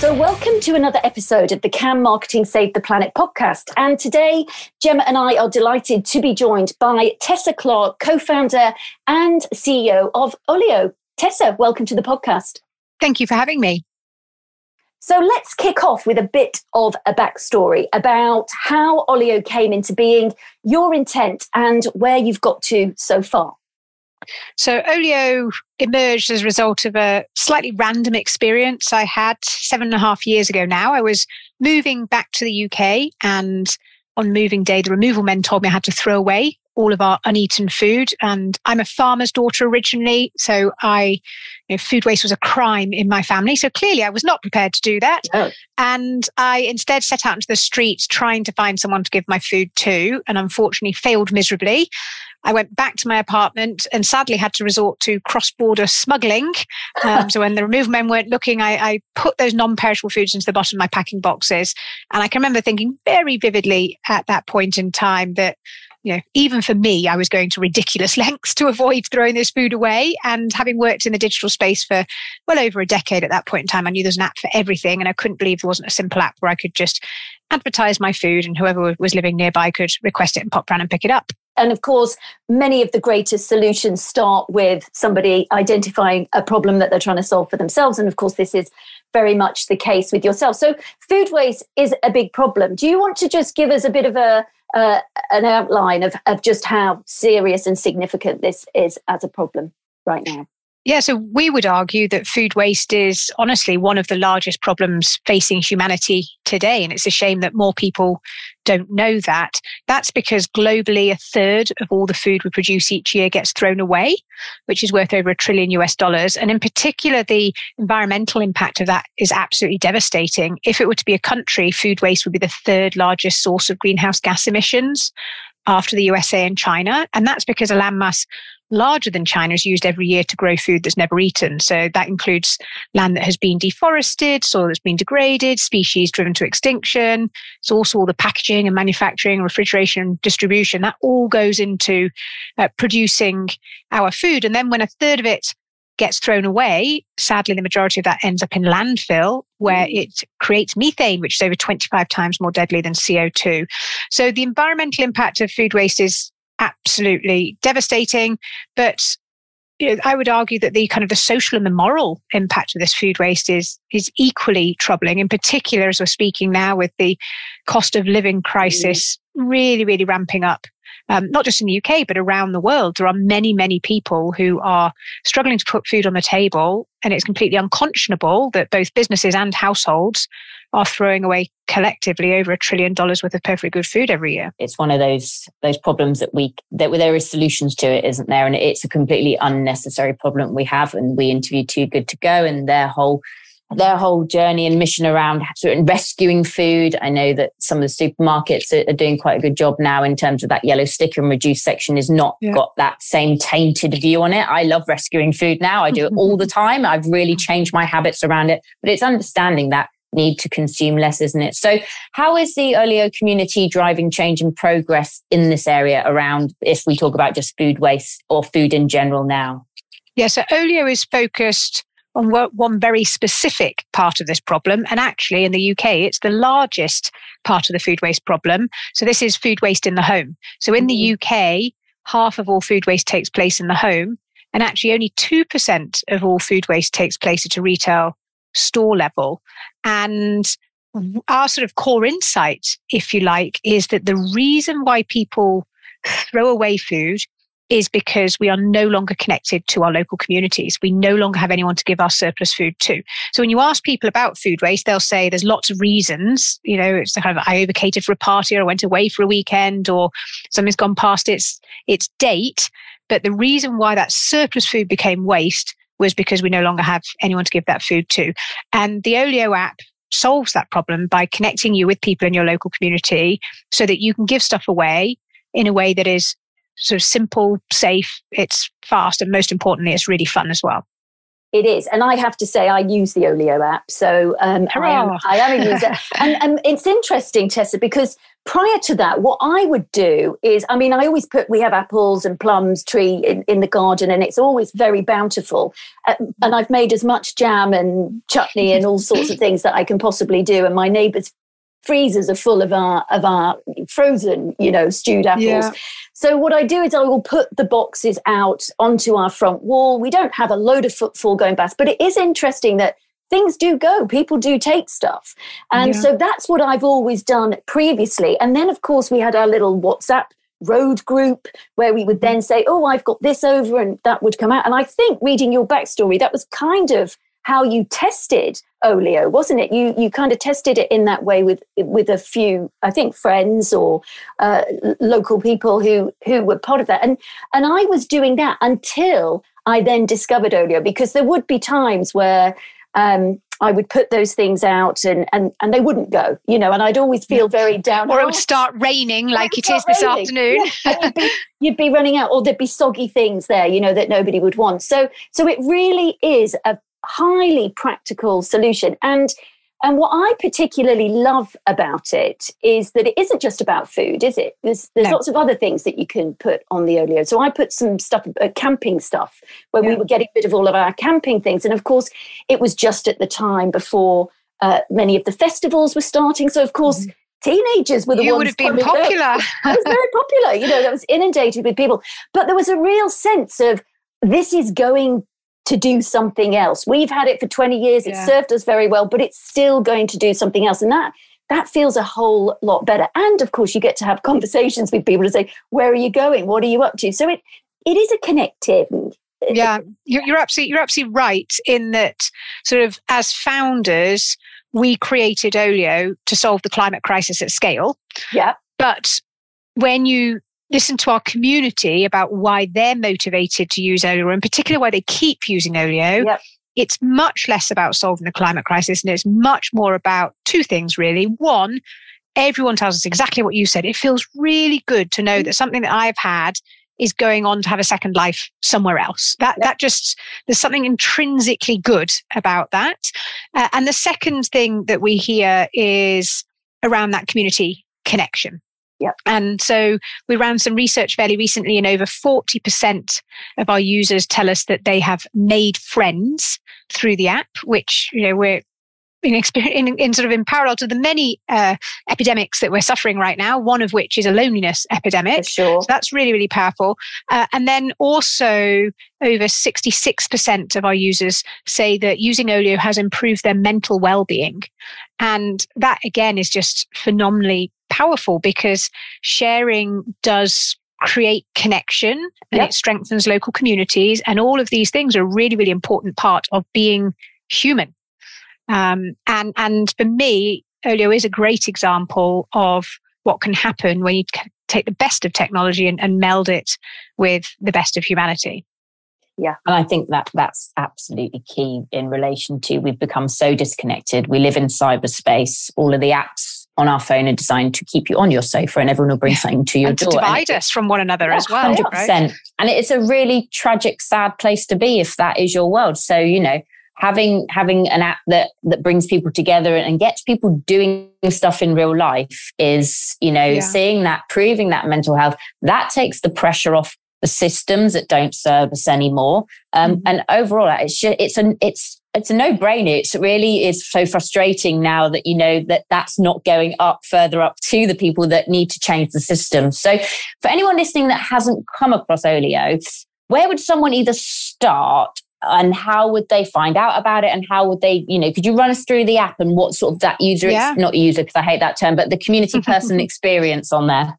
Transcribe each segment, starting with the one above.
So, welcome to another episode of the Can Marketing Save the Planet podcast. And today, Gemma and I are delighted to be joined by Tessa Clarke, co founder and CEO of Olio. Tessa, welcome to the podcast. Thank you for having me. So let's kick off with a bit of a backstory about how Olio came into being, your intent, and where you've got to so far. So Olio emerged as a result of a slightly random experience I had seven and a half years ago now. I was moving back to the UK and on moving day, the removal men told me I had to throw away all of our uneaten food. And I'm a farmer's daughter originally. So I, you know, food waste was a crime in my family. So clearly I was not prepared to do that. Oh. And I instead set out into the streets trying to find someone to give my food to and unfortunately failed miserably. I went back to my apartment and sadly had to resort to cross border smuggling. Um, so when the removal men weren't looking, I, I put those non perishable foods into the bottom of my packing boxes. And I can remember thinking very vividly at that point in time that you know, even for me, I was going to ridiculous lengths to avoid throwing this food away. And having worked in the digital space for well over a decade at that point in time, I knew there's an app for everything. And I couldn't believe there wasn't a simple app where I could just advertise my food and whoever was living nearby could request it and pop around and pick it up. And of course, many of the greatest solutions start with somebody identifying a problem that they're trying to solve for themselves. And of course, this is very much the case with yourself. So, food waste is a big problem. Do you want to just give us a bit of a uh, an outline of, of just how serious and significant this is as a problem right now? Yeah, so we would argue that food waste is honestly one of the largest problems facing humanity today. And it's a shame that more people don't know that. That's because globally, a third of all the food we produce each year gets thrown away, which is worth over a trillion US dollars. And in particular, the environmental impact of that is absolutely devastating. If it were to be a country, food waste would be the third largest source of greenhouse gas emissions after the USA and China. And that's because a landmass larger than China is used every year to grow food that's never eaten. So that includes land that has been deforested, soil that's been degraded, species driven to extinction. It's also all the packaging and manufacturing, refrigeration, and distribution. That all goes into uh, producing our food. And then when a third of it gets thrown away, sadly, the majority of that ends up in landfill where mm. it creates methane, which is over 25 times more deadly than CO2. So the environmental impact of food waste is absolutely devastating. But you know, I would argue that the kind of the social and the moral impact of this food waste is is equally troubling. In particular, as we're speaking now with the cost of living crisis really, really ramping up um, not just in the UK, but around the world, there are many, many people who are struggling to put food on the table. And it's completely unconscionable that both businesses and households are throwing away collectively over a trillion dollars worth of perfectly good food every year. It's one of those those problems that we that there is solutions to it, isn't there? And it's a completely unnecessary problem we have. And we interviewed Too Good to Go, and their whole their whole journey and mission around sort of rescuing food. I know that some of the supermarkets are, are, doing quite a good job now in terms of that yellow sticker and reduced section is not yeah. got that same tainted view on it. I love rescuing food now. I do it all the time. I've really changed my habits around it, but it's understanding that need to consume less, isn't it? So how is the Olio community driving change and progress in this area around if we talk about just food waste or food in general now? Yeah, so Olio is focused on one very specific part of this problem. And actually, in the UK, it's the largest part of the food waste problem. So, this is food waste in the home. So, in the mm-hmm. UK, half of all food waste takes place in the home. And actually, only 2% of all food waste takes place at a retail store level. And our sort of core insight, if you like, is that the reason why people throw away food is because we are no longer connected to our local communities. We no longer have anyone to give our surplus food to. So when you ask people about food waste, they'll say there's lots of reasons. You know, it's kind of I overcated for a party or I went away for a weekend or something's gone past its its date. But the reason why that surplus food became waste was because we no longer have anyone to give that food to. And the Olio app solves that problem by connecting you with people in your local community so that you can give stuff away in a way that is sort of simple, safe, it's fast, and most importantly, it's really fun as well. It is. And I have to say, I use the Olio app. So um, I, am, I, am, a user. and, and it's interesting, Tessa, because prior to that, what I would do is, I mean, I always put, we have apples and plums tree in, in the garden and it's always very bountiful. Uh, and I've made as much jam and chutney and all sorts of things that I can possibly do. And my neighbours freezers are full of our of our frozen you know stewed apples. Yeah. so what i do is i will put the boxes out onto our front wall. We don't have a load of footfall going past but it is interesting that things do go. People do take stuff. And yeah. so that's what i've always done previously. And then of course we had our little whatsapp road group where we would mm-hmm. then say oh i've got this over and that would come out. And i think reading your backstory that was kind of how you tested olio wasn't it you you kind of tested it in that way with with a few i think friends or uh, local people who who were part of that and and i was doing that until i then discovered olio because there would be times where um, I would put those things out and, and, and they wouldn't go, you know, and I'd always feel very down. Or it would start raining like it is this raining. afternoon. Yeah. you'd, be, you'd be running out or there'd be soggy things there, you know, that nobody would want. So, so it really is a highly practical solution. And and what I particularly love about it is that it isn't just about food, is it? There's there's no. lots of other things that you can put on the olio. So I put some stuff, uh, camping stuff, when yeah. we were getting rid of all of our camping things. And of course, it was just at the time before uh, many of the festivals were starting. So of course. Mm-hmm. Teenagers were the you ones. would have been popular. I was very popular, you know. That was inundated with people, but there was a real sense of this is going to do something else. We've had it for 20 years. It served us very well, but it's still going to do something else. And that that feels a whole lot better. And of course, you get to have conversations with people to say, where are you going? What are you up to? So it it is a connective. Yeah, you're absolutely you're absolutely right in that. Sort of as founders, we created Olio to solve the climate crisis at scale. Yeah, but when you listen to our community about why they're motivated to use Olio, in particular why they keep using Olio, yep. it's much less about solving the climate crisis and it's much more about two things, really. One, everyone tells us exactly what you said. It feels really good to know that something that I've had is going on to have a second life somewhere else. That yep. that just there's something intrinsically good about that. Uh, and the second thing that we hear is around that community connection. Yep. And so we ran some research fairly recently, and over 40% of our users tell us that they have made friends through the app, which, you know, we're in, in, in, sort of in parallel to the many uh, epidemics that we're suffering right now, one of which is a loneliness epidemic. For sure. So that's really, really powerful. Uh, and then also over 66% of our users say that using Olio has improved their mental well-being. And that again is just phenomenally powerful because sharing does create connection and yep. it strengthens local communities. And all of these things are a really, really important part of being human. Um, and, and for me, Olio is a great example of what can happen when you take the best of technology and, and meld it with the best of humanity. Yeah. And I think that that's absolutely key in relation to we've become so disconnected. We live in cyberspace. All of the apps on our phone are designed to keep you on your sofa and everyone will bring something to your and door. To divide it, us from one another yeah, as well. 100%. Right? And it's a really tragic, sad place to be if that is your world. So, you know, having having an app that that brings people together and gets people doing stuff in real life is, you know, yeah. seeing that, proving that mental health, that takes the pressure off the systems that don't serve us anymore. Um, mm-hmm. And overall, it's just, it's an it's it's a no-brainer. It's really is so frustrating now that you know that that's not going up further up to the people that need to change the system. So, for anyone listening that hasn't come across Olio, where would someone either start and how would they find out about it and how would they you know could you run us through the app and what sort of that user yeah. ex- not user because i hate that term but the community person experience on there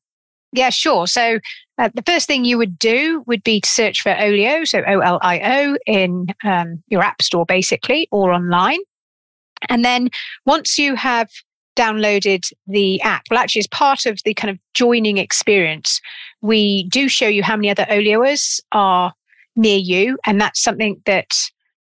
yeah, sure. So uh, the first thing you would do would be to search for Olio, so O L I O, in um, your app store, basically, or online. And then once you have downloaded the app, well, actually, as part of the kind of joining experience, we do show you how many other Olioers are near you. And that's something that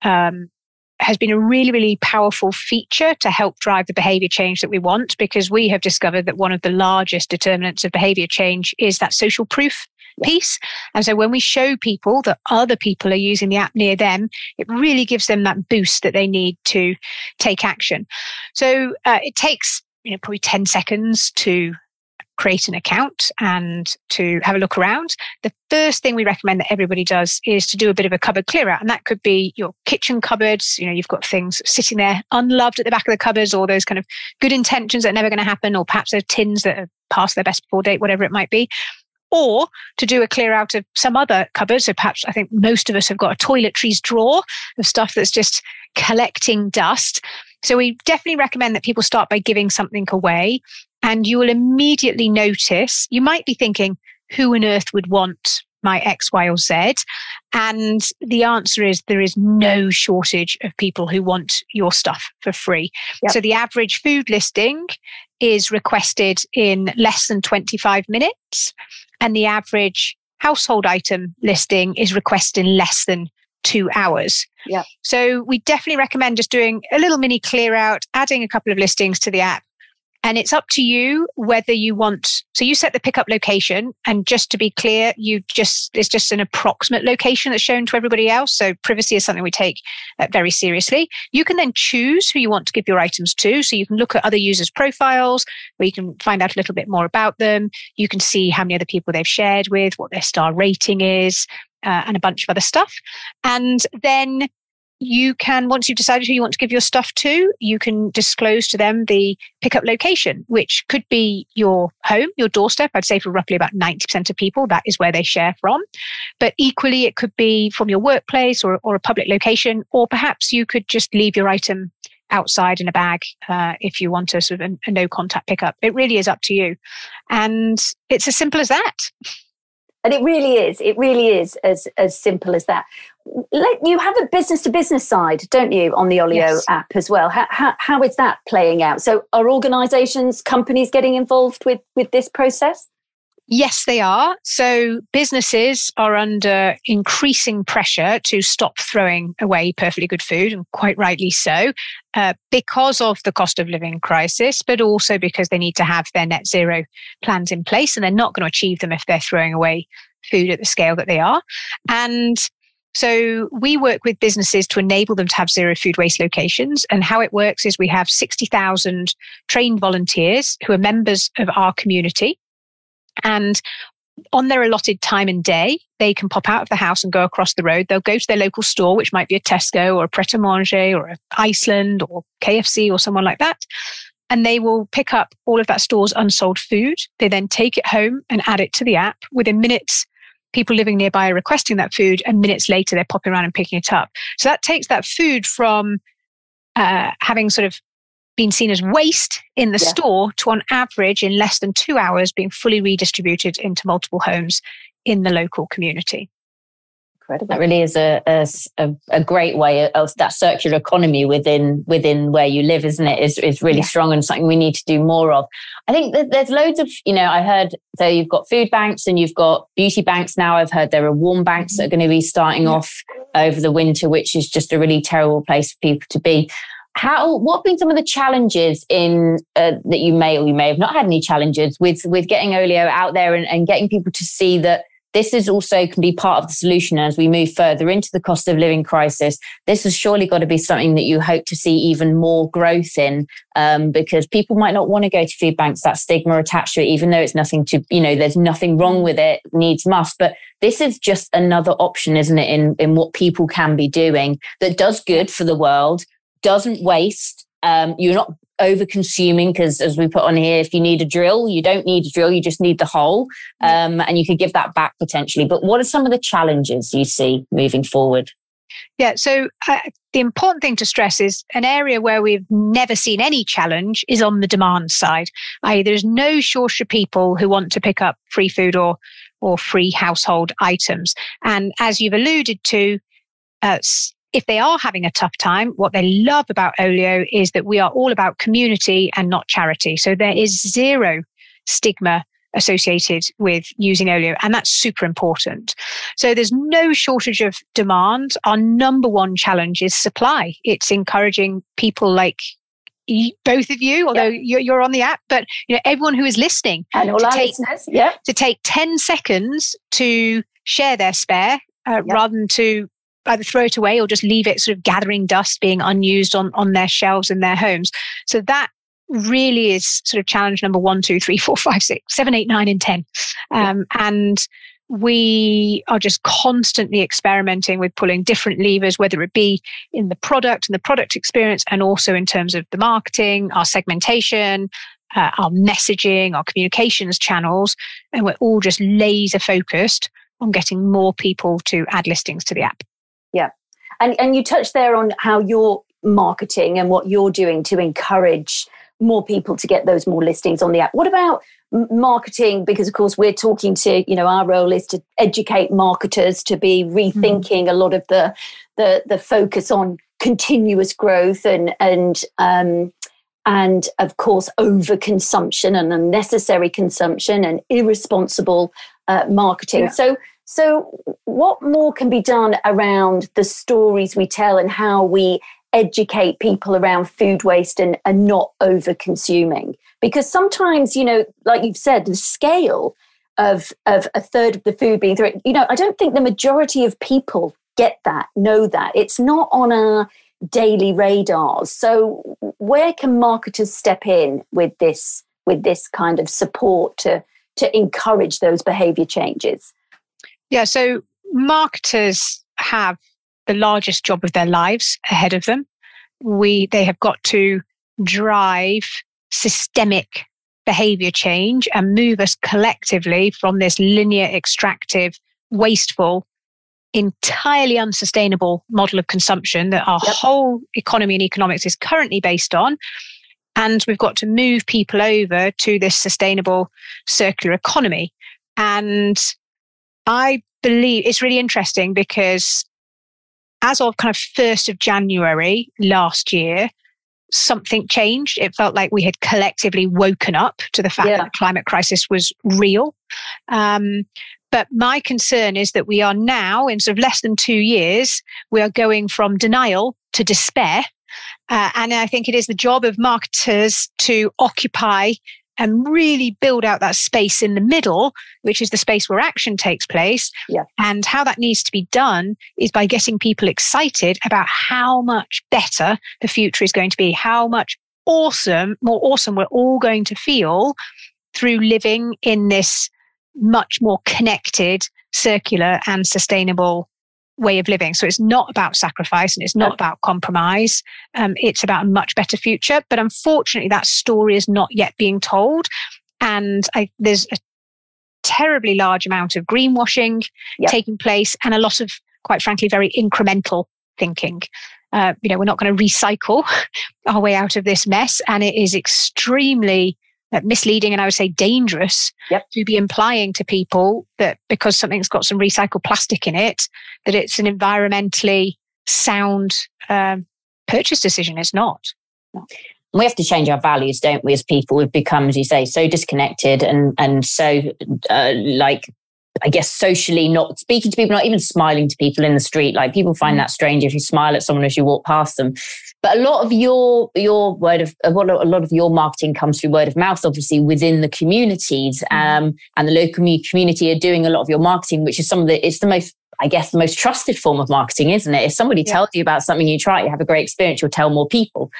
um, has been a really, really powerful feature to help drive the behavior change that we want because we have discovered that one of the largest determinants of behavior change is that social proof piece. And so when we show people that other people are using the app near them, it really gives them that boost that they need to take action. So uh, it takes you know probably 10 seconds to create an account and to have a look around, the first thing we recommend that everybody does is to do a bit of a cupboard clear out. And that could be your kitchen cupboards. You know, you've got things sitting there unloved at the back of the cupboards, or those kind of good intentions that are never going to happen, or perhaps those tins that are past their best before date, whatever it might be. Or to do a clear out of some other cupboard. So perhaps I think most of us have got a toiletries drawer of stuff that's just collecting dust. So we definitely recommend that people start by giving something away and you will immediately notice, you might be thinking, who on earth would want my X, Y, or Z? And the answer is there is no shortage of people who want your stuff for free. Yep. So the average food listing is requested in less than 25 minutes, and the average household item listing is requested in less than two hours. Yeah. So we definitely recommend just doing a little mini clear out, adding a couple of listings to the app, and it's up to you whether you want. So you set the pickup location, and just to be clear, you just it's just an approximate location that's shown to everybody else. So privacy is something we take uh, very seriously. You can then choose who you want to give your items to. So you can look at other users' profiles, where you can find out a little bit more about them. You can see how many other people they've shared with, what their star rating is, uh, and a bunch of other stuff. And then you can, once you've decided who you want to give your stuff to, you can disclose to them the pickup location, which could be your home, your doorstep. I'd say for roughly about 90% of people, that is where they share from. But equally, it could be from your workplace or, or a public location, or perhaps you could just leave your item outside in a bag uh, if you want a sort of a, a no contact pickup. It really is up to you. And it's as simple as that. And it really is. It really is as as simple as that. Let, you have a business to business side, don't you, on the Olio yes. app as well? How, how, how is that playing out? So, are organisations, companies getting involved with with this process? Yes, they are. So businesses are under increasing pressure to stop throwing away perfectly good food, and quite rightly so, uh, because of the cost of living crisis, but also because they need to have their net zero plans in place, and they're not going to achieve them if they're throwing away food at the scale that they are. And so we work with businesses to enable them to have zero food waste locations. And how it works is we have 60,000 trained volunteers who are members of our community and on their allotted time and day, they can pop out of the house and go across the road. They'll go to their local store, which might be a Tesco or a Pret a Manger or a Iceland or KFC or someone like that. And they will pick up all of that store's unsold food. They then take it home and add it to the app. Within minutes, people living nearby are requesting that food, and minutes later, they're popping around and picking it up. So that takes that food from uh, having sort of been seen as waste in the yeah. store to on average in less than two hours being fully redistributed into multiple homes in the local community. Incredible. That really is a, a, a great way of that circular economy within within where you live, isn't it? Is is really yeah. strong and something we need to do more of. I think that there's loads of you know I heard so you've got food banks and you've got beauty banks now. I've heard there are warm banks that are going to be starting yeah. off over the winter, which is just a really terrible place for people to be how what have been some of the challenges in uh, that you may or you may have not had any challenges with with getting olio out there and, and getting people to see that this is also can be part of the solution as we move further into the cost of living crisis. This has surely got to be something that you hope to see even more growth in, um, because people might not want to go to food banks. That stigma attached to it, even though it's nothing to, you know, there's nothing wrong with it, needs must. But this is just another option, isn't it, in in what people can be doing that does good for the world, doesn't waste. Um, you're not over consuming because as we put on here if you need a drill you don't need a drill you just need the hole um, and you could give that back potentially. But what are some of the challenges you see moving forward? Yeah so uh, the important thing to stress is an area where we've never seen any challenge is on the demand side i.e there's no shortage of people who want to pick up free food or or free household items. And as you've alluded to uh, if they are having a tough time, what they love about Olio is that we are all about community and not charity. So there is zero stigma associated with using Olio, and that's super important. So there's no shortage of demand. Our number one challenge is supply. It's encouraging people like both of you, although you're, you're, on the app, but you know everyone who is listening and all our take, listeners, yeah, to take ten seconds to share their spare uh, rather than to either throw it away or just leave it sort of gathering dust, being unused on on their shelves in their homes. So that really is sort of challenge number one, two, three, four, five, six, seven, eight, nine, and ten, um, and we are just constantly experimenting with pulling different levers, whether it be in the product and the product experience, and also in terms of the marketing, our segmentation, uh, our messaging, our communications channels. And we're all just laser focused on getting more people to add listings to the app. Yeah. And, and you touched there on how you're marketing and what you're doing to encourage more people to get those more listings on the app. What about marketing because of course we're talking to you know our role is to educate marketers to be rethinking mm. a lot of the the the focus on continuous growth and and um and of course overconsumption and unnecessary consumption and irresponsible uh, marketing yeah. so so what more can be done around the stories we tell and how we educate people around food waste and, and not over consuming because sometimes you know like you've said the scale of of a third of the food being thrown you know i don't think the majority of people get that know that. It's not on our daily radars. So where can marketers step in with this with this kind of support to to encourage those behavior changes yeah so marketers have the largest job of their lives ahead of them we they have got to drive systemic behavior change and move us collectively from this linear, extractive, wasteful, entirely unsustainable model of consumption that our yep. whole economy and economics is currently based on. And we've got to move people over to this sustainable circular economy. And I believe it's really interesting because as of kind of 1st of January last year, something changed. It felt like we had collectively woken up to the fact yeah. that the climate crisis was real. Um, but my concern is that we are now, in sort of less than two years, we are going from denial to despair. Uh, and I think it is the job of marketers to occupy and really build out that space in the middle, which is the space where action takes place. Yeah. And how that needs to be done is by getting people excited about how much better the future is going to be, how much awesome, more awesome we're all going to feel through living in this much more connected, circular, and sustainable way of living. So it's not about sacrifice and it's not about compromise. Um, it's about a much better future. But unfortunately, that story is not yet being told. And I, there's a terribly large amount of greenwashing yep. taking place and a lot of, quite frankly, very incremental thinking. Uh, you know, we're not going to recycle our way out of this mess. And it is extremely misleading and I would say dangerous yep. to be implying to people that because something's got some recycled plastic in it, that it's an environmentally sound um, purchase decision. It's not. We have to change our values, don't we? As people, we've become, as you say, so disconnected and and so uh, like I guess socially not speaking to people, not even smiling to people in the street. Like people find mm. that strange if you smile at someone as you walk past them. But a lot of your your word of a lot of your marketing comes through word of mouth, obviously within the communities, mm. um, and the local community are doing a lot of your marketing, which is some of the it's the most I guess the most trusted form of marketing, isn't it? If somebody yeah. tells you about something you try, you have a great experience, you'll tell more people.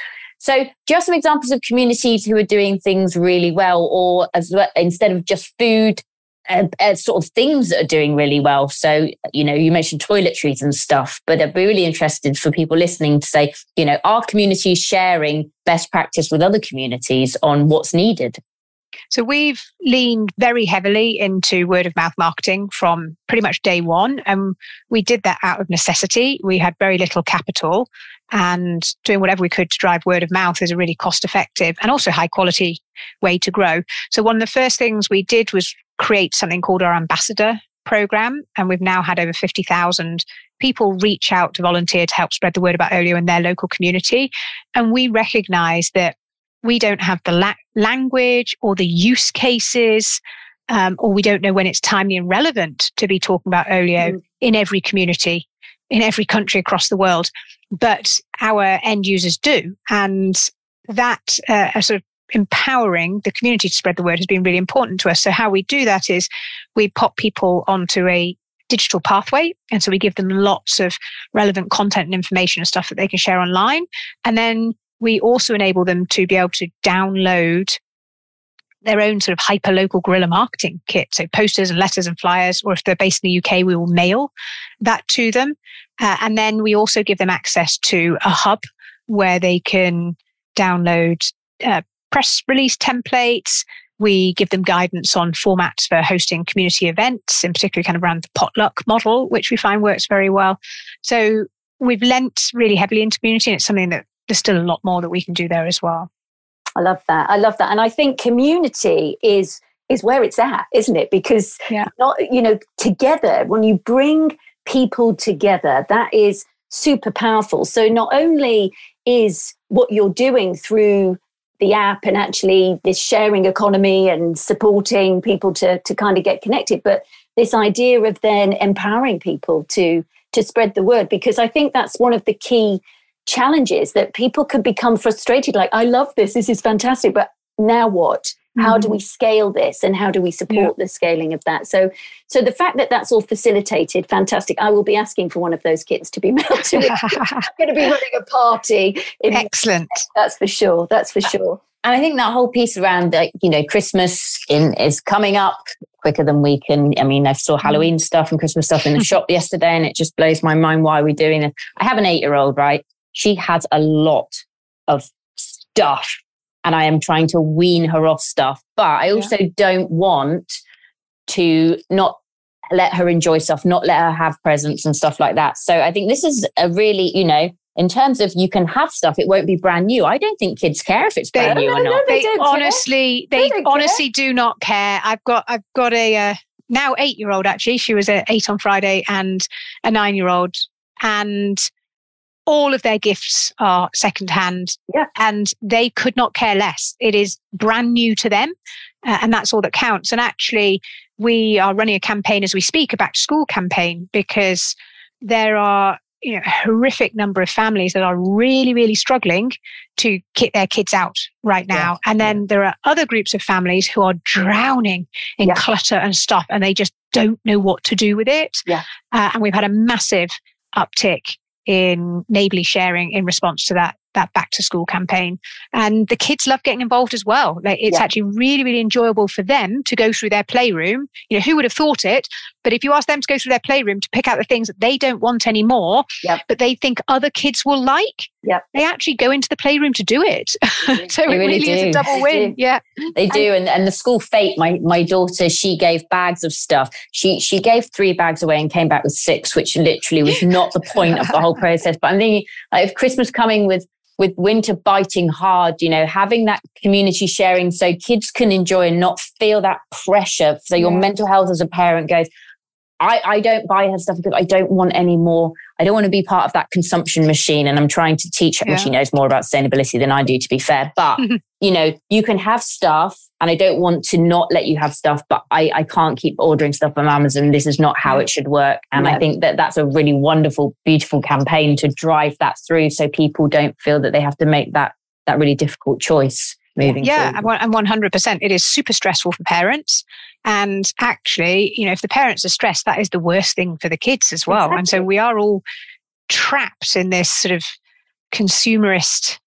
So, do you have some examples of communities who are doing things really well, or as well, instead of just food, uh, uh, sort of things that are doing really well. So, you know, you mentioned toiletries and stuff, but I'd be really interested for people listening to say, you know, are communities sharing best practice with other communities on what's needed? So we've leaned very heavily into word of mouth marketing from pretty much day one. And we did that out of necessity. We had very little capital and doing whatever we could to drive word of mouth is a really cost effective and also high quality way to grow. So one of the first things we did was create something called our ambassador program. And we've now had over 50,000 people reach out to volunteer to help spread the word about Olio in their local community. And we recognize that we don't have the la- language or the use cases, um, or we don't know when it's timely and relevant to be talking about Olio mm. in every community, in every country across the world. But our end users do. And that uh, sort of empowering the community to spread the word has been really important to us. So how we do that is we pop people onto a digital pathway. And so we give them lots of relevant content and information and stuff that they can share online. And then we also enable them to be able to download their own sort of hyper local guerrilla marketing kit. So posters and letters and flyers, or if they're based in the UK, we will mail that to them. Uh, and then we also give them access to a hub where they can download uh, press release templates. We give them guidance on formats for hosting community events, in particular kind of around the potluck model, which we find works very well. So we've lent really heavily into community and it's something that there's still a lot more that we can do there as well. I love that. I love that. And I think community is is where it's at, isn't it? Because yeah. not you know, together, when you bring people together, that is super powerful. So not only is what you're doing through the app and actually this sharing economy and supporting people to to kind of get connected, but this idea of then empowering people to to spread the word because I think that's one of the key challenges that people could become frustrated like i love this this is fantastic but now what mm-hmm. how do mm-hmm. we scale this and how do we support yeah. the scaling of that so so the fact that that's all facilitated fantastic i will be asking for one of those kits to be mailed to me i'm going to be running a party excellent that's for sure that's for sure and i think that whole piece around like you know christmas in, is coming up quicker than we can i mean i saw mm. halloween stuff and christmas stuff in the shop yesterday and it just blows my mind why are we doing it i have an eight year old right she has a lot of stuff and I am trying to wean her off stuff. But I also yeah. don't want to not let her enjoy stuff, not let her have presents and stuff like that. So I think this is a really, you know, in terms of you can have stuff, it won't be brand new. I don't think kids care if it's brand they, new or not. they, they honestly, they, they honestly care. do not care. I've got, I've got a uh, now eight year old actually. She was eight on Friday and a nine year old, and all of their gifts are secondhand yeah. and they could not care less. It is brand new to them. Uh, and that's all that counts. And actually, we are running a campaign as we speak, a back to school campaign, because there are you know, a horrific number of families that are really, really struggling to get their kids out right now. Yeah. And then there are other groups of families who are drowning in yeah. clutter and stuff and they just don't know what to do with it. Yeah. Uh, and we've had a massive uptick in neighborly sharing in response to that that back to school campaign. And the kids love getting involved as well. Like it's yeah. actually really, really enjoyable for them to go through their playroom. You know, who would have thought it? But if you ask them to go through their playroom to pick out the things that they don't want anymore, yep. but they think other kids will like, yep. they actually go into the playroom to do it. so they it really, really is a double win. Yeah. They do. And, and the school fete, my, my daughter, she gave bags of stuff. She she gave three bags away and came back with six, which literally was not the point of the whole process. But I'm thinking like if Christmas coming with with winter biting hard, you know, having that community sharing so kids can enjoy and not feel that pressure. So your yeah. mental health as a parent goes, I, I don't buy her stuff because I don't want any more. I don't want to be part of that consumption machine. And I'm trying to teach her, yeah. and she knows more about sustainability than I do, to be fair. But, you know, you can have stuff and I don't want to not let you have stuff, but I, I can't keep ordering stuff from Amazon. This is not how it mm. should work. And yeah. I think that that's a really wonderful, beautiful campaign to drive that through so people don't feel that they have to make that, that really difficult choice moving yeah forward. and 100% it is super stressful for parents and actually you know if the parents are stressed that is the worst thing for the kids as well exactly. and so we are all trapped in this sort of consumerist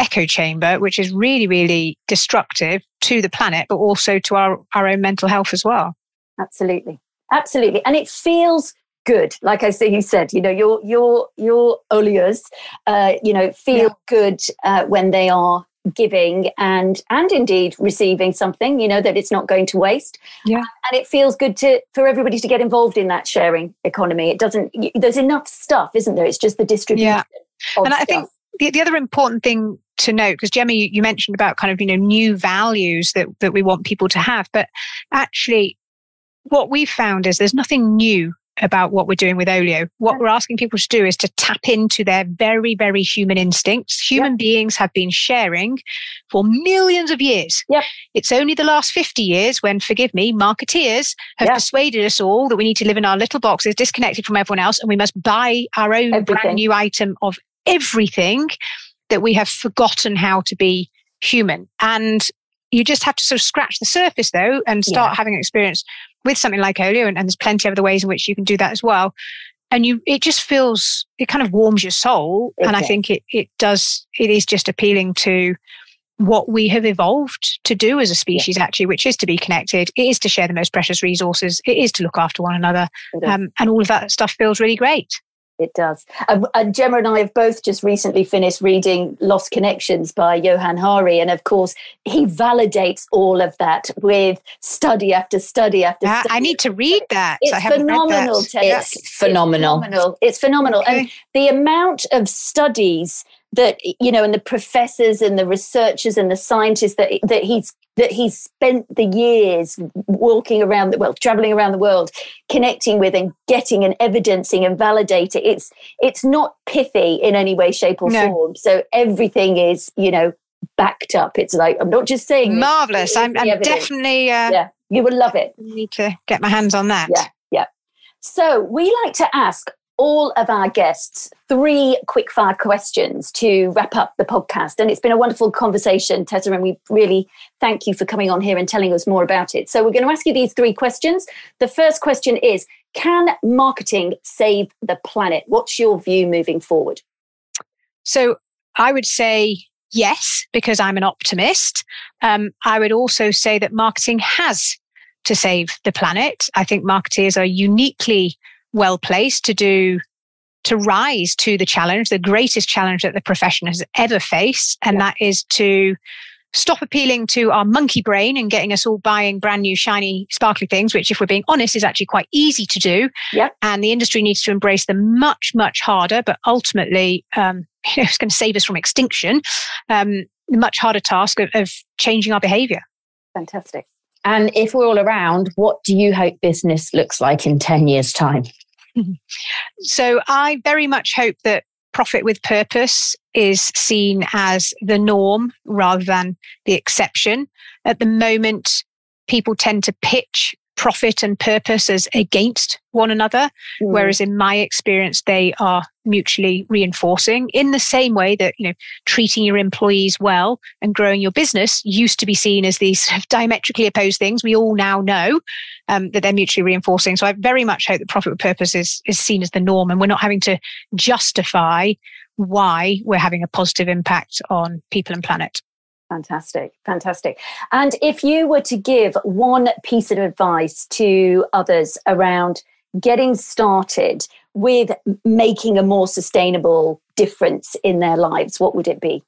echo chamber which is really really destructive to the planet but also to our, our own mental health as well. Absolutely. Absolutely. And it feels good. Like i say you said you know your your your olios uh you know feel yeah. good uh, when they are giving and and indeed receiving something you know that it's not going to waste. Yeah. And it feels good to for everybody to get involved in that sharing economy. It doesn't there's enough stuff isn't there? It's just the distribution yeah. and i think the, the other important thing to note because Gemma you, you mentioned about kind of you know new values that that we want people to have but actually what we've found is there's nothing new about what we're doing with Olio. What we're asking people to do is to tap into their very, very human instincts. Human yep. beings have been sharing for millions of years. Yep. It's only the last 50 years when, forgive me, marketeers have yep. persuaded us all that we need to live in our little boxes, disconnected from everyone else, and we must buy our own everything. brand new item of everything that we have forgotten how to be human. And you just have to sort of scratch the surface though and start yeah. having experience with something like Olio. And, and, there's plenty of other ways in which you can do that as well. And you, it just feels, it kind of warms your soul. Okay. And I think it, it does, it is just appealing to what we have evolved to do as a species, yeah. actually, which is to be connected. It is to share the most precious resources. It is to look after one another. Um, and all of that stuff feels really great. It does. Uh, and Gemma and I have both just recently finished reading Lost Connections by Johann Hari. And of course, he validates all of that with study after study after uh, study. I need to read that. It's phenomenal, that. It's phenomenal. It's phenomenal. It's phenomenal. Okay. And the amount of studies that you know and the professors and the researchers and the scientists that that he's that he's spent the years walking around the well traveling around the world connecting with and getting and evidencing and validating. It's it's not pithy in any way shape or no. form. So everything is you know backed up. It's like i'm not just saying marvelous i'm, I'm definitely uh, yeah you will love it. need to get my hands on that. Yeah yeah. So we like to ask all of our guests three quick fire questions to wrap up the podcast. And it's been a wonderful conversation, Tessa, and we really thank you for coming on here and telling us more about it. So, we're going to ask you these three questions. The first question is Can marketing save the planet? What's your view moving forward? So, I would say yes, because I'm an optimist. Um, I would also say that marketing has to save the planet. I think marketers are uniquely well placed to do to rise to the challenge, the greatest challenge that the profession has ever faced, and yeah. that is to stop appealing to our monkey brain and getting us all buying brand new shiny sparkly things which if we're being honest is actually quite easy to do yeah. and the industry needs to embrace the much much harder but ultimately um, it's going to save us from extinction um, much harder task of, of changing our behavior fantastic and if we're all around, what do you hope business looks like in 10 years' time? so I very much hope that profit with purpose is seen as the norm rather than the exception. At the moment, people tend to pitch profit and purpose as against one another. Mm. Whereas in my experience, they are mutually reinforcing in the same way that, you know, treating your employees well and growing your business used to be seen as these diametrically opposed things. We all now know um, that they're mutually reinforcing. So I very much hope that profit with purpose is, is seen as the norm and we're not having to justify why we're having a positive impact on people and planet. Fantastic, fantastic. And if you were to give one piece of advice to others around getting started with making a more sustainable difference in their lives, what would it be?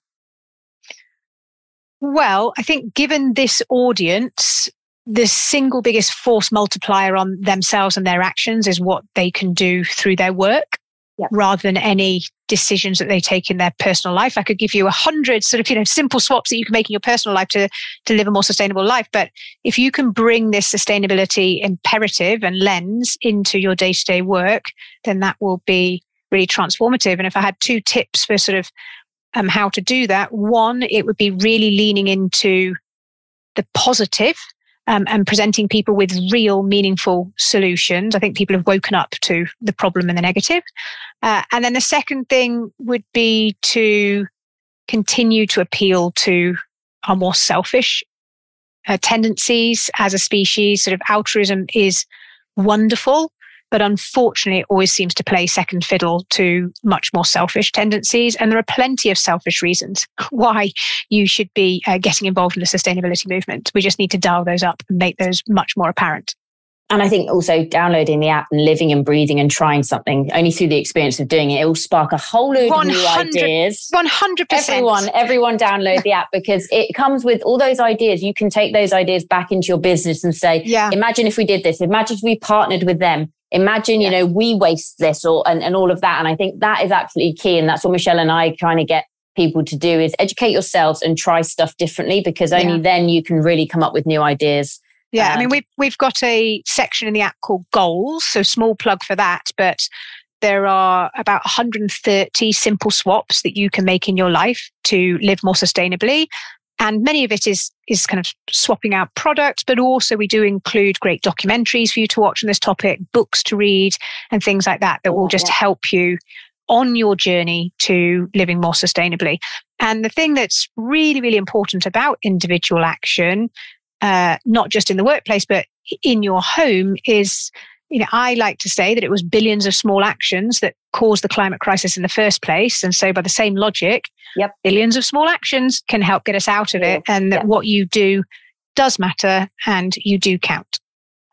Well, I think given this audience, the single biggest force multiplier on themselves and their actions is what they can do through their work yep. rather than any decisions that they take in their personal life. I could give you a hundred sort of, you know, simple swaps that you can make in your personal life to, to live a more sustainable life. But if you can bring this sustainability imperative and lens into your day to day work, then that will be really transformative. And if I had two tips for sort of um, how to do that, one, it would be really leaning into the positive um, and presenting people with real, meaningful solutions. I think people have woken up to the problem and the negative. Uh, and then the second thing would be to continue to appeal to our more selfish uh, tendencies as a species. Sort of altruism is wonderful, but unfortunately, it always seems to play second fiddle to much more selfish tendencies. And there are plenty of selfish reasons why you should be uh, getting involved in the sustainability movement. We just need to dial those up and make those much more apparent. And I think also downloading the app and living and breathing and trying something only through the experience of doing it, it will spark a whole load of new ideas. 100%. Everyone, everyone download the app because it comes with all those ideas. You can take those ideas back into your business and say, yeah. imagine if we did this. Imagine if we partnered with them imagine yeah. you know we waste this or and, and all of that. And i think that is absolutely key. And that's what michelle and i trying to get people to do is educate yourselves and try stuff differently because only yeah. then you can really come up with new ideas. Yeah um, i mean we've we've got a section in the app called goals so small plug for that. But there are about 130 simple swaps that you can make in your life to live more sustainably and many of it is is kind of swapping out products but also we do include great documentaries for you to watch on this topic books to read and things like that that will just yeah. help you on your journey to living more sustainably. And the thing that's really, really important about individual action, uh, not just in the workplace, but in your home is you know, I like to say that it was billions of small actions that caused the climate crisis in the first place. And so, by the same logic, yep. billions of small actions can help get us out of it. And that yep. what you do does matter and you do count.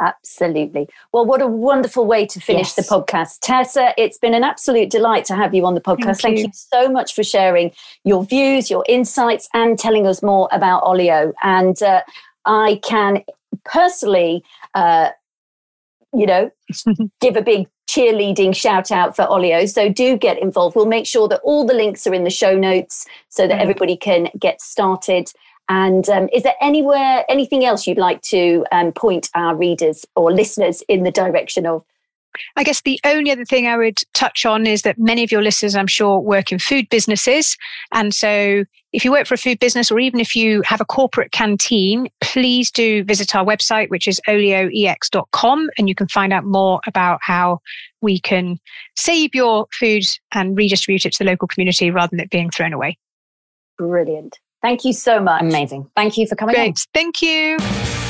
Absolutely. Well, what a wonderful way to finish yes. the podcast. Tessa, it's been an absolute delight to have you on the podcast. Thank, Thank you. you. so much for sharing your views, your insights, and telling us more about Olio. And uh, I can personally uh, you know, give a big cheerleading shout out for Olio. So do get involved. We'll make sure that all the links are in the show notes so that everybody can get started. And um, is there anywhere, anything else you'd like to um, point our readers or listeners in the direction of? I guess the only other thing I would touch on is that many of your listeners, I'm sure, work in food businesses. And so if you work for a food business or even if you have a corporate canteen, please do visit our website, which is olioex.com, and you can find out more about how we can save your food and redistribute it to the local community rather than it being thrown away. Brilliant. Thank you so much. Amazing. Thank you for coming Great. On. Thank you.